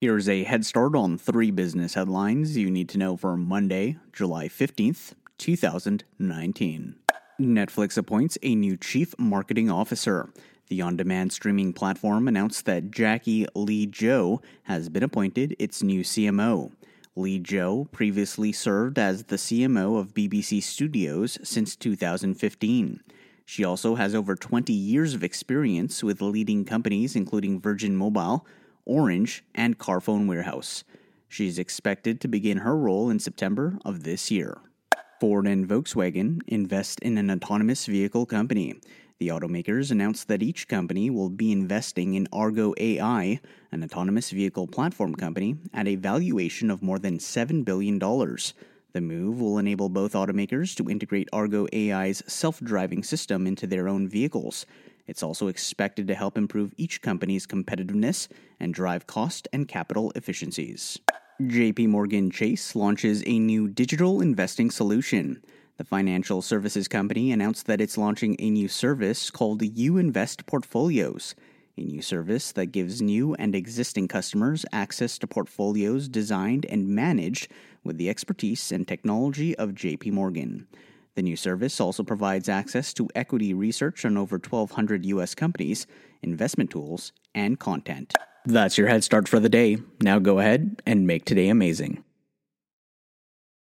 Here's a head start on three business headlines you need to know for Monday, July 15th, 2019. Netflix appoints a new chief marketing officer. The on demand streaming platform announced that Jackie Lee Joe has been appointed its new CMO. Lee Joe previously served as the CMO of BBC Studios since 2015. She also has over 20 years of experience with leading companies including Virgin Mobile, Orange, and Carphone Warehouse. She's expected to begin her role in September of this year. Ford and Volkswagen invest in an autonomous vehicle company. The automakers announced that each company will be investing in Argo AI, an autonomous vehicle platform company, at a valuation of more than $7 billion. The move will enable both automakers to integrate Argo AI's self driving system into their own vehicles. It's also expected to help improve each company's competitiveness and drive cost and capital efficiencies. JP Morgan Chase launches a new digital investing solution. The financial services company announced that it's launching a new service called You Invest Portfolios, a new service that gives new and existing customers access to portfolios designed and managed with the expertise and technology of JP Morgan. The new service also provides access to equity research on over 1,200 U.S. companies, investment tools, and content. That's your head start for the day. Now go ahead and make today amazing.